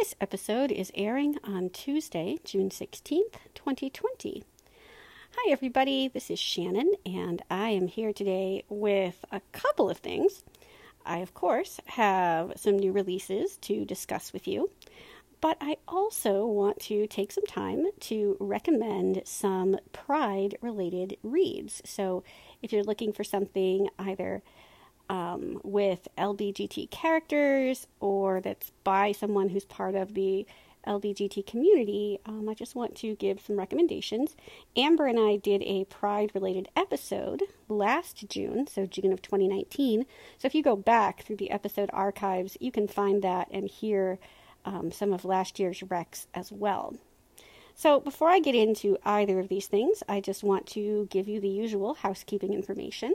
This episode is airing on Tuesday, June 16th, 2020. Hi, everybody. This is Shannon, and I am here today with a couple of things. I, of course, have some new releases to discuss with you, but I also want to take some time to recommend some Pride related reads. So, if you're looking for something either um, with LBGT characters or that's by someone who's part of the LBGT community, um, I just want to give some recommendations. Amber and I did a Pride related episode last June, so June of 2019. So if you go back through the episode archives, you can find that and hear um, some of last year's recs as well. So before I get into either of these things, I just want to give you the usual housekeeping information.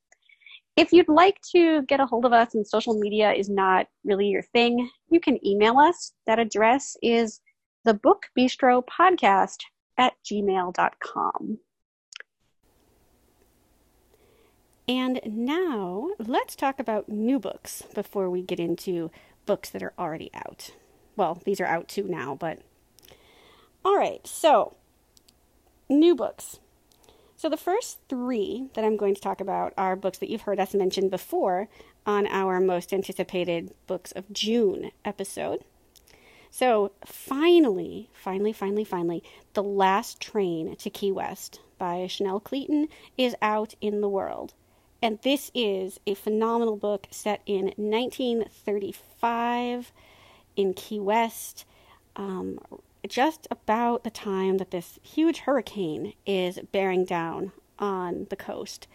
If you'd like to get a hold of us and social media is not really your thing, you can email us. That address is the book bistro podcast at gmail.com. And now let's talk about new books before we get into books that are already out. Well, these are out too now, but. All right, so new books. So, the first three that I'm going to talk about are books that you've heard us mention before on our most anticipated Books of June episode. So, finally, finally, finally, finally, The Last Train to Key West by Chanel Cleeton is out in the world. And this is a phenomenal book set in 1935 in Key West. Um, just about the time that this huge hurricane is bearing down on the coast.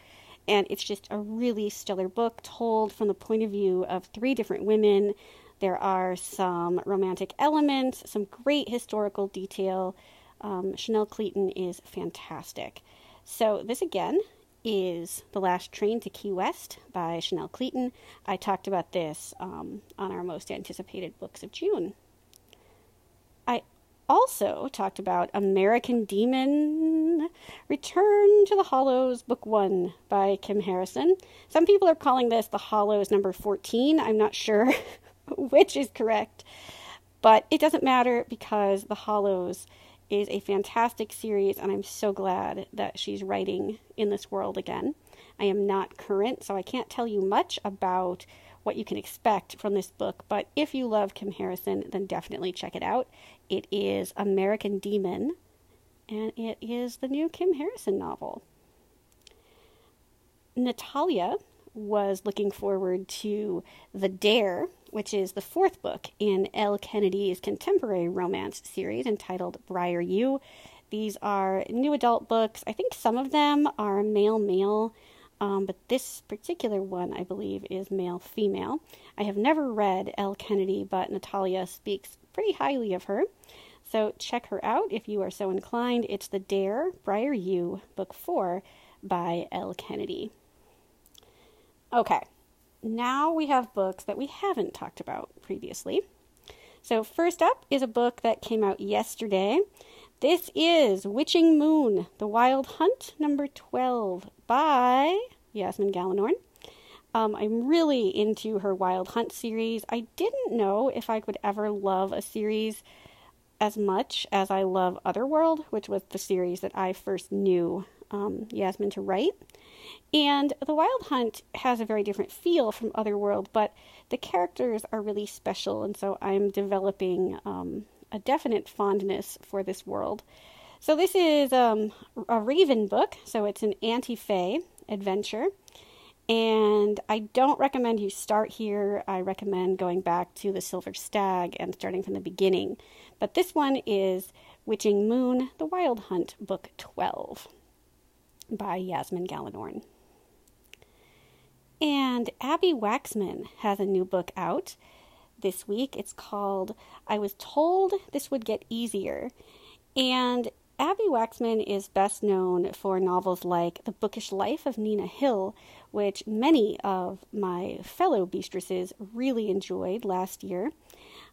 And it's just a really stellar book told from the point of view of three different women. There are some romantic elements, some great historical detail. Um, Chanel Cleeton is fantastic. So, this again is The Last Train to Key West by Chanel Cleeton. I talked about this um, on our most anticipated books of June. I also talked about American Demon Return to the Hollows, Book One by Kim Harrison. Some people are calling this the Hollows number 14. I'm not sure which is correct, but it doesn't matter because the Hollows is a fantastic series, and I'm so glad that she's writing in this world again. I am not current, so I can't tell you much about what you can expect from this book, but if you love Kim Harrison, then definitely check it out. It is American Demon, and it is the new Kim Harrison novel. Natalia was looking forward to The Dare, which is the fourth book in Elle Kennedy's contemporary romance series entitled Briar U. These are new adult books. I think some of them are male male, um, but this particular one, I believe, is male female. I have never read Elle Kennedy, but Natalia speaks pretty highly of her. So check her out if you are so inclined. It's The Dare, Briar U, Book 4 by Elle Kennedy. Okay, now we have books that we haven't talked about previously. So, first up is a book that came out yesterday. This is Witching Moon, The Wild Hunt, number 12 by Yasmine Galenorn. Um, I'm really into her Wild Hunt series. I didn't know if I could ever love a series as much as I love Otherworld, which was the series that I first knew um, Yasmine to write. And The Wild Hunt has a very different feel from Otherworld, but the characters are really special, and so I'm developing um, a definite fondness for this world. So this is um, a Raven book, so it's an anti-fae adventure. And I don't recommend you start here. I recommend going back to the Silver Stag and starting from the beginning. But this one is Witching Moon, The Wild Hunt, Book 12 by Yasmine Galenorn. And Abbi Waxman has a new book out this week. It's called I Was Told This Would Get Easier. And Abbi Waxman is best known for novels like The Bookish Life of Nina Hill, which many of my fellow Beastresses really enjoyed last year.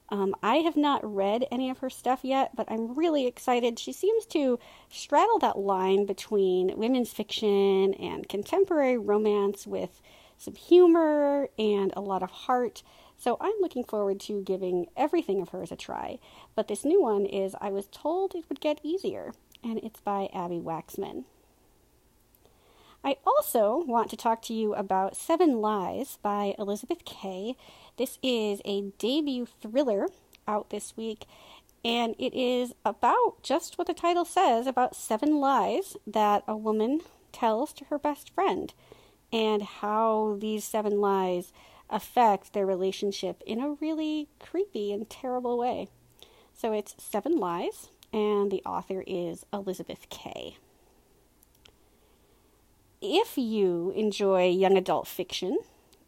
Um, I have not read any of her stuff yet, but I'm really excited. She seems to straddle that line between women's fiction and contemporary romance with some humor and a lot of heart. So I'm looking forward to giving everything of hers a try. But this new one is I Was Told It Would Get Easier, and it's by Abbi Waxman. I also want to talk to you about Seven Lies by Elizabeth Kay. This is a debut thriller out this week, and it is about just what the title says about seven lies that a woman tells to her best friend, and how these seven lies affect their relationship in a really creepy and terrible way. So it's Seven Lies, and the author is Elizabeth Kay. If you enjoy young adult fiction,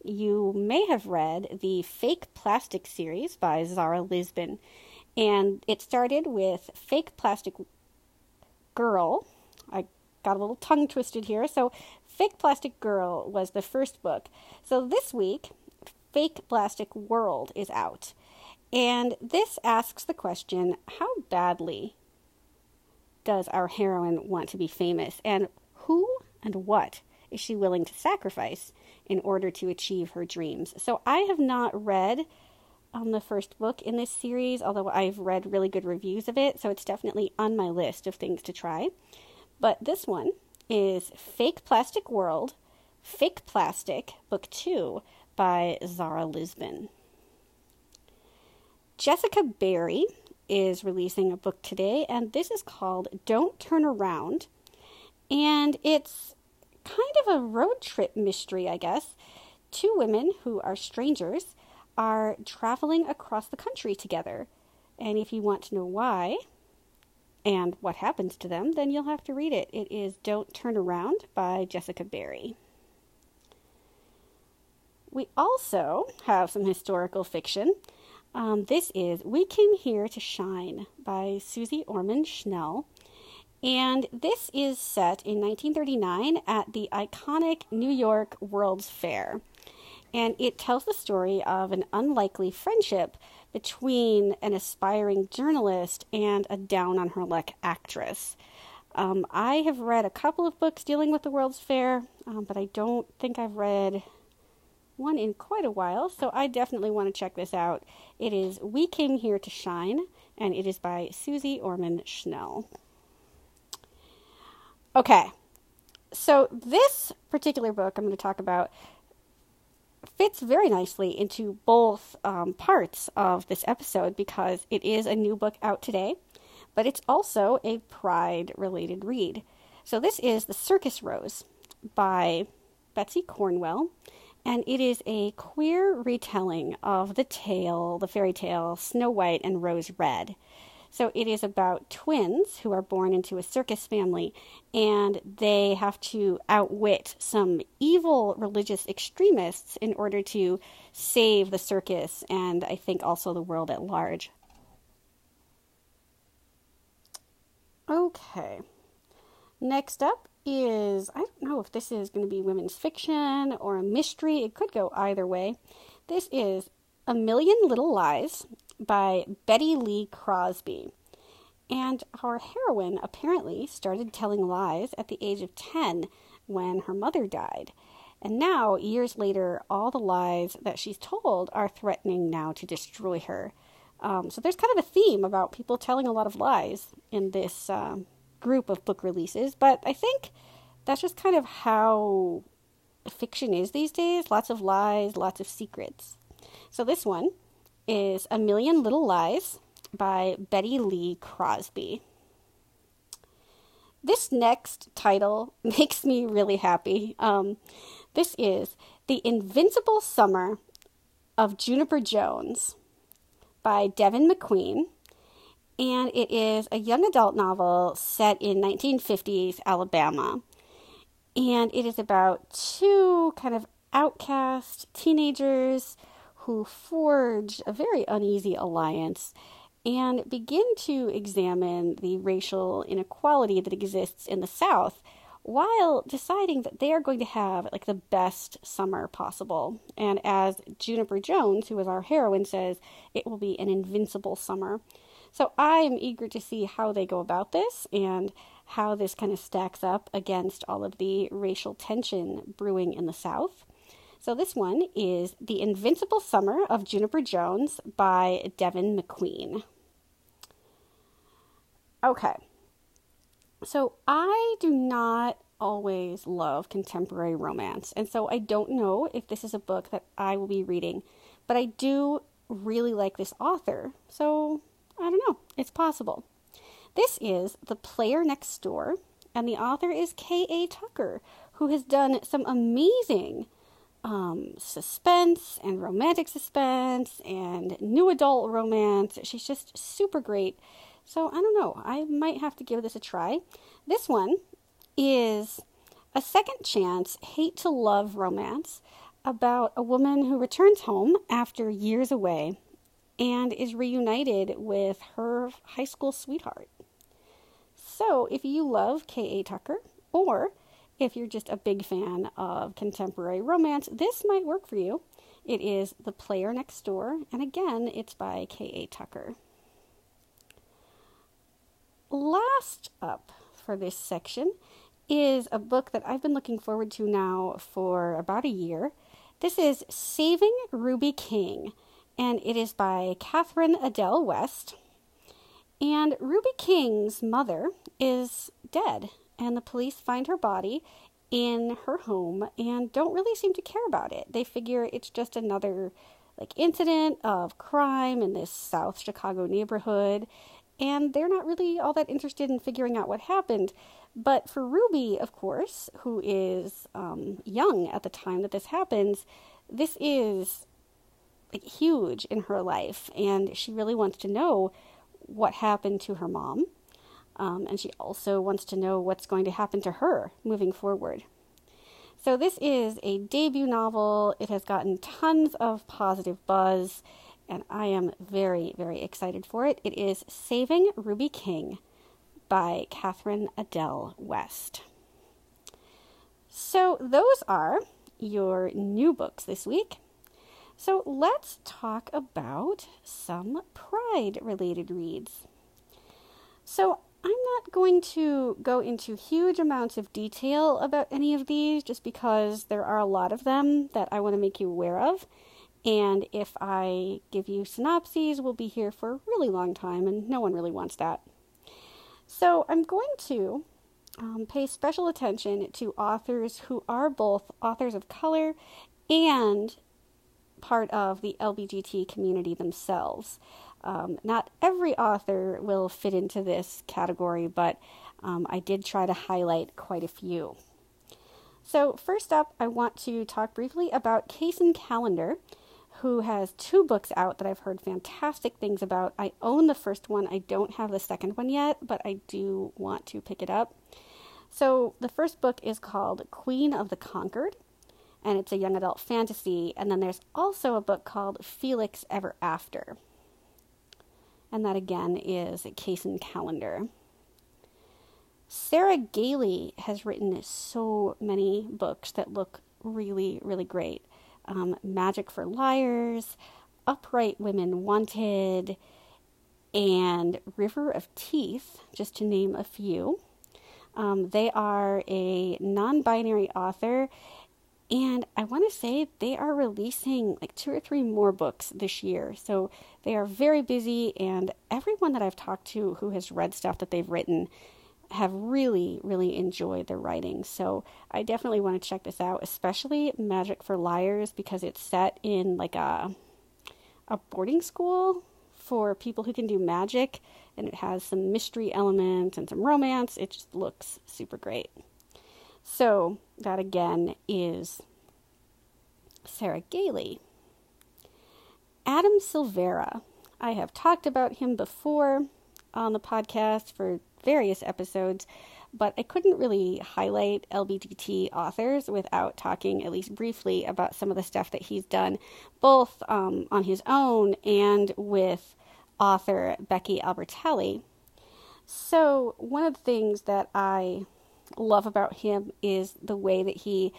you may have read the Fake Plastic series by Zara Lisbon. And it started with Fake Plastic Girl. I got a little tongue twisted here. So, Fake Plastic Girl was the first book. So, this week, Fake Plastic World is out. And this asks the question how badly does our heroine want to be famous? And who and what is she willing to sacrifice in order to achieve her dreams? So I have not read um, the first book in this series, although I've read really good reviews of it, so it's definitely on my list of things to try. But this one is Fake Plastic World, Fake Plastic, Book 2 by Zara Lisbon. Jessica Barry is releasing a book today, and this is called Don't Turn Around. And it's kind of a road trip mystery, I guess. Two women who are strangers are traveling across the country together. And if you want to know why and what happens to them, then you'll have to read it. It is Don't Turn Around by Jessica Barry. We also have some historical fiction. Um, this is We Came Here to Shine by Susie Orman Schnell. And this is set in 1939 at the iconic New York World's Fair. And it tells the story of an unlikely friendship between an aspiring journalist and a down on her luck actress. Um, I have read a couple of books dealing with the World's Fair, um, but I don't think I've read one in quite a while, so I definitely want to check this out. It is We Came Here to Shine, and it is by Susie Orman Schnell. Okay. So this particular book I'm going to talk about fits very nicely into both um, parts of this episode because it is a new book out today, but it's also a Pride related read. So this is The Circus Rose by Betsy Cornwell, and it is a queer retelling of the tale, the fairy tale Snow White and Rose Red. So it is about twins who are born into a circus family and they have to outwit some evil religious extremists in order to save the circus and I think also the world at large. Okay. Next up is I don't know if this is going to be women's fiction or a mystery. It could go either way. This is A Million Little Lies by Bette Lee Crosby. And our heroine apparently started telling lies at the age of 10 when her mother died. And now, years later, all the lies that she's told are threatening now to destroy her. Um, so there's kind of a theme about people telling a lot of lies in this uh, group of book releases, but I think that's just kind of how fiction is these days lots of lies, lots of secrets. So this one is A Million Little Lies by Bette Lee Crosby. this next title makes me really happy. Um, this is The Invincible Summer of Juniper Jones by Devin McQueen. And it is a young adult novel set in 1950s Alabama. And it is about two kind of outcast teenagers who forge a very uneasy alliance and begin to examine the racial inequality that exists in the South while deciding that they are going to have like the best summer possible. And as Juniper Jones, who is our heroine, says, it will be an invincible summer. So I am eager to see how they go about this and how this kind of stacks up against all of the racial tension brewing in the South. So this one is The Invincible Summer of Juniper Jones by Devin McQueen. Okay. So I do not always love contemporary romance, and so I don't know if this is a book that I will be reading, but I do really like this author, so I don't know, it's possible. This is The Player Next Door, and the author is K.A. Tucker, who has done some amazing um, suspense and romantic suspense and new adult romance. She's just super great. So I don't know. I might have to give this a try. This one is a second chance hate to love romance about a woman who returns home after years away and is reunited with her high school sweetheart. So, if you love K.A. Tucker, or if you're just a big fan of contemporary romance, this might work for you. It is The Player Next Door, and again, it's by K.A. Tucker last up for this section is a book that I've been looking forward to now for about a year. This is Saving Ruby King, and it is by Catherine Adel West. And Ruby King's mother is dead, and the police find her body in her home and don't really seem to care about it. They figure it's just another like incident of crime in this South Chicago neighborhood and they're not really all that interested in figuring out what happened. But for Ruby, of course, who is um, young at the time that this happens, this is huge in her life, and she really wants to know what happened to her mom. Um, and she also wants to know what's going to happen to her moving forward. So, this is a debut novel. It has gotten tons of positive buzz and I am very, very excited for it. It is Saving Ruby King by Catherine Adel West. So, those are your new books this week. So, let's talk about some pride related reads. So, I'm not going to go into huge amounts of detail about any of these just because there are a lot of them that I want to make you aware of. And if I give you synopses, we'll be here for a really long time, and no one really wants that. So I'm going to um, pay special attention to authors who are both authors of color and part of the LBGT community themselves. Um, not every author will fit into this category, but um, I did try to highlight quite a few. So, first up, I want to talk briefly about Kacen Callender who has two books out that I've heard fantastic things about. I own the first one, I don't have the second one yet, but I do want to pick it up. So, the first book is called Queen of the Conquered, and it's a young adult fantasy. And then there's also a book called Felix Ever After. And that again is a case Kacen Callender. Sarah Gailey has written so many books that look really, really great um, Magic for Liars, Upright Women Wanted, and River of Teeth, just to name a few. Um, they are a non binary author, and I want to say they are releasing like two or three more books this year. So they are very busy, and everyone that I've talked to who has read stuff that they've written have really, really enjoyed their writing. So I definitely want to check this out, especially Magic for Liars, because it's set in like a a boarding school for people who can do magic, and it has some mystery element and some romance. It just looks super great. So, that again is Sarah Gailey. Adam Silvera. I have talked about him before on the podcast for various episodes, but I couldn't really highlight LBGT authors without talking at least briefly about some of the stuff that he's done, both um, on his own and with author Becky Albertalli. So, one of the things that I love about him is the way that he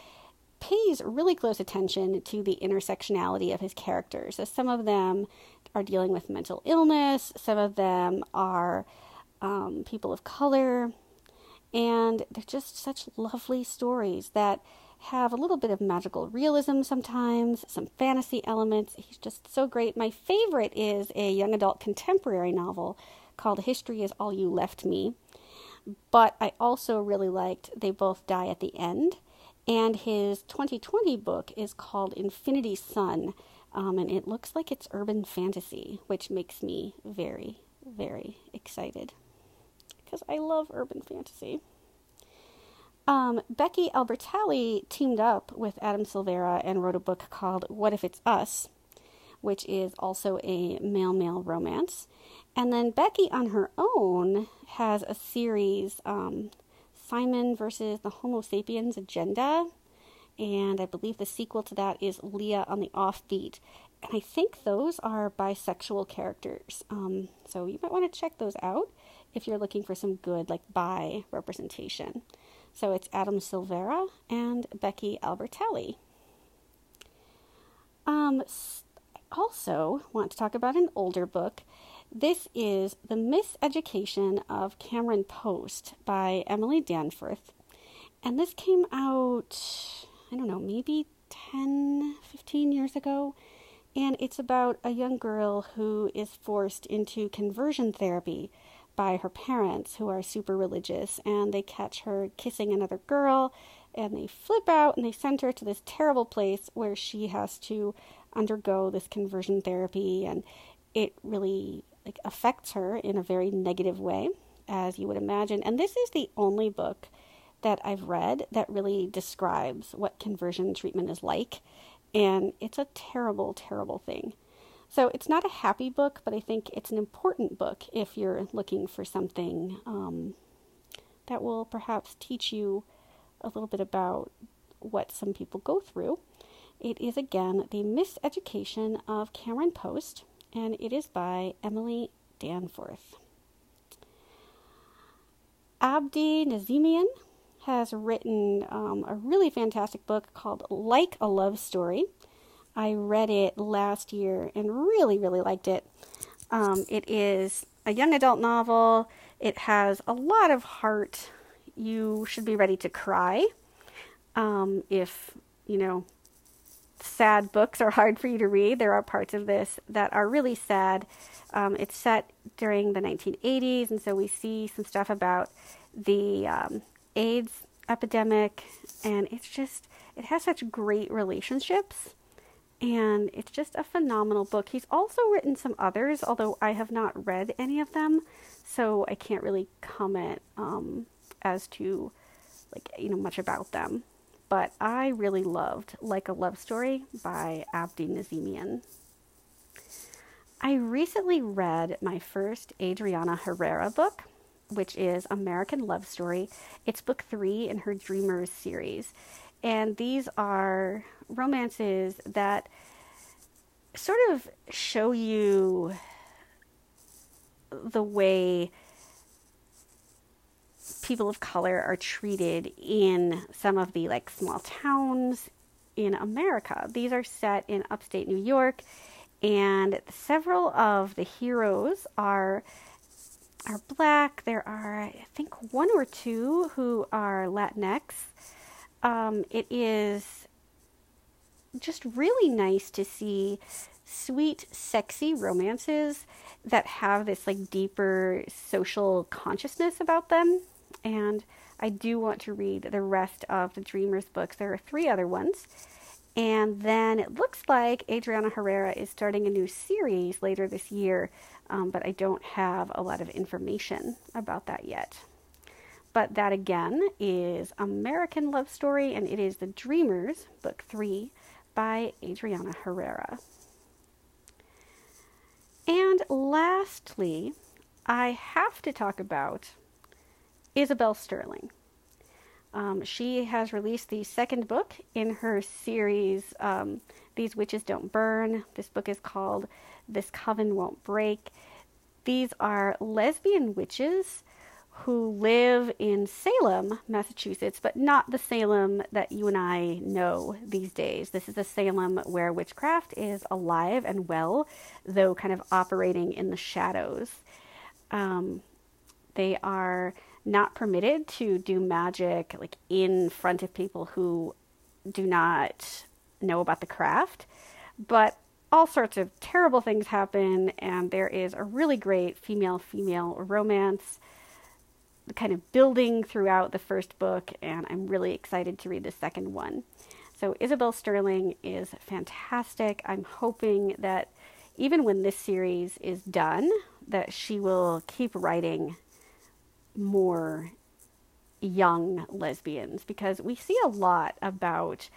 pays really close attention to the intersectionality of his characters. So some of them are dealing with mental illness, some of them are um, people of color, and they're just such lovely stories that have a little bit of magical realism sometimes, some fantasy elements. He's just so great. My favorite is a young adult contemporary novel called History is All You Left Me. But I also really liked They Both Die at the End. And his 2020 book is called Infinity Son. Um, and it looks like it's urban fantasy, which makes me very, very excited because I love urban fantasy. Um, Becky Albertalli teamed up with Adam Silvera and wrote a book called What If It's Us, which is also a male male romance. And then Becky on her own has a series, um, Simon versus the Homo sapiens agenda. And I believe the sequel to that is Leah on the Offbeat. And I think those are bisexual characters. Um, so you might want to check those out if you're looking for some good, like, bi representation. So it's Adam Silvera and Becky Albertalli. Um, also, want to talk about an older book. This is The Miseducation of Cameron Post by Emily Danforth. And this came out, I don't know, maybe 10, 15 years ago. And it's about a young girl who is forced into conversion therapy by her parents who are super religious and they catch her kissing another girl and they flip out and they send her to this terrible place where she has to undergo this conversion therapy and it really like affects her in a very negative way as you would imagine. And this is the only book that I've read that really describes what conversion treatment is like. And it's a terrible terrible thing. So it's not a happy book, but I think it's an important book if you're looking for something um, that will perhaps teach you a little bit about what some people go through. It is again The Miseducation of Cameron Post, and it is by Emily Danforth. Abdi Nazemian has written um, a really fantastic book called Like a Love Story. I read it last year and really, really liked it. Um, it is a young adult novel. It has a lot of heart. You should be ready to cry. Um, if, you know, sad books are hard for you to read, there are parts of this that are really sad. Um, it's set during the 1980s, and so we see some stuff about the um, AIDS epidemic, and it's just, it has such great relationships and it's just a phenomenal book. He's also written some others, although I have not read any of them, so I can't really comment um, as to like you know much about them. But I really loved Like a Love Story by Abdi Nazemian. I recently read my first Adriana Herrera book, which is American Love Story. It's book three in her Dreamers series. And these are romances that sort of show you the way people of color are treated in some of the like small towns in America. These are set in upstate New York and several of the heroes are are black. There are I think one or two who are Latinx. Um, it is just really nice to see sweet, sexy romances that have this like deeper social consciousness about them. And I do want to read the rest of the Dreamers books. There are three other ones. And then it looks like Adriana Herrera is starting a new series later this year um, but I don't have a lot of information about that yet. But that again is American Love Story, and it is The Dreamers, Book 3 by Adriana Herrera. And lastly, I have to talk about Isabel Sterling. Um, she has released the second book in her series, um, These Witches Don't Burn. This book is called This Coven Won't Break. These are lesbian witches who live in Salem, Massachusetts, but not the Salem that you and I know these days. This is a Salem where witchcraft is alive and well, though kind of operating in the shadows. Um, they are not permitted to do magic like in front of people who do not know about the craft, but all sorts of terrible things happen, and there is a really great female female romance kind of building throughout the first book, and I'm really excited to read the second one. So, Isabel Sterling is fantastic. I'm hoping that even when this series is done, that she will keep writing more young lesbians because we see a lot about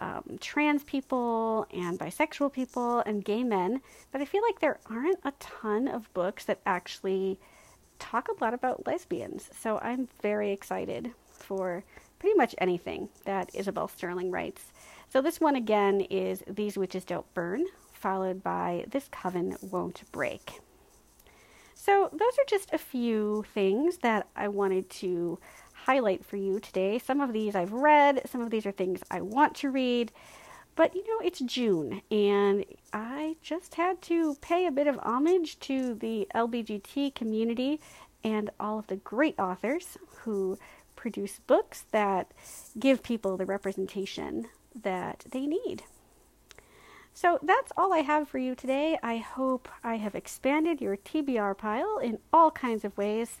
um, trans people and bisexual people and gay men, but I feel like there aren't a ton of books that actually talk a lot about lesbians. So I'm very excited for pretty much anything that Isabel Sterling writes. So this one again is These Witches Don't Burn, followed by This Coven Won't Break. So those are just a few things that I wanted to highlight for you today. Some of these I've read, some of these are things I want to read. But you know, it's June, and I just had to pay a bit of homage to the LBGT community and all of the great authors who produce books that give people the representation that they need. So that's all I have for you today. I hope I have expanded your TBR pile in all kinds of ways.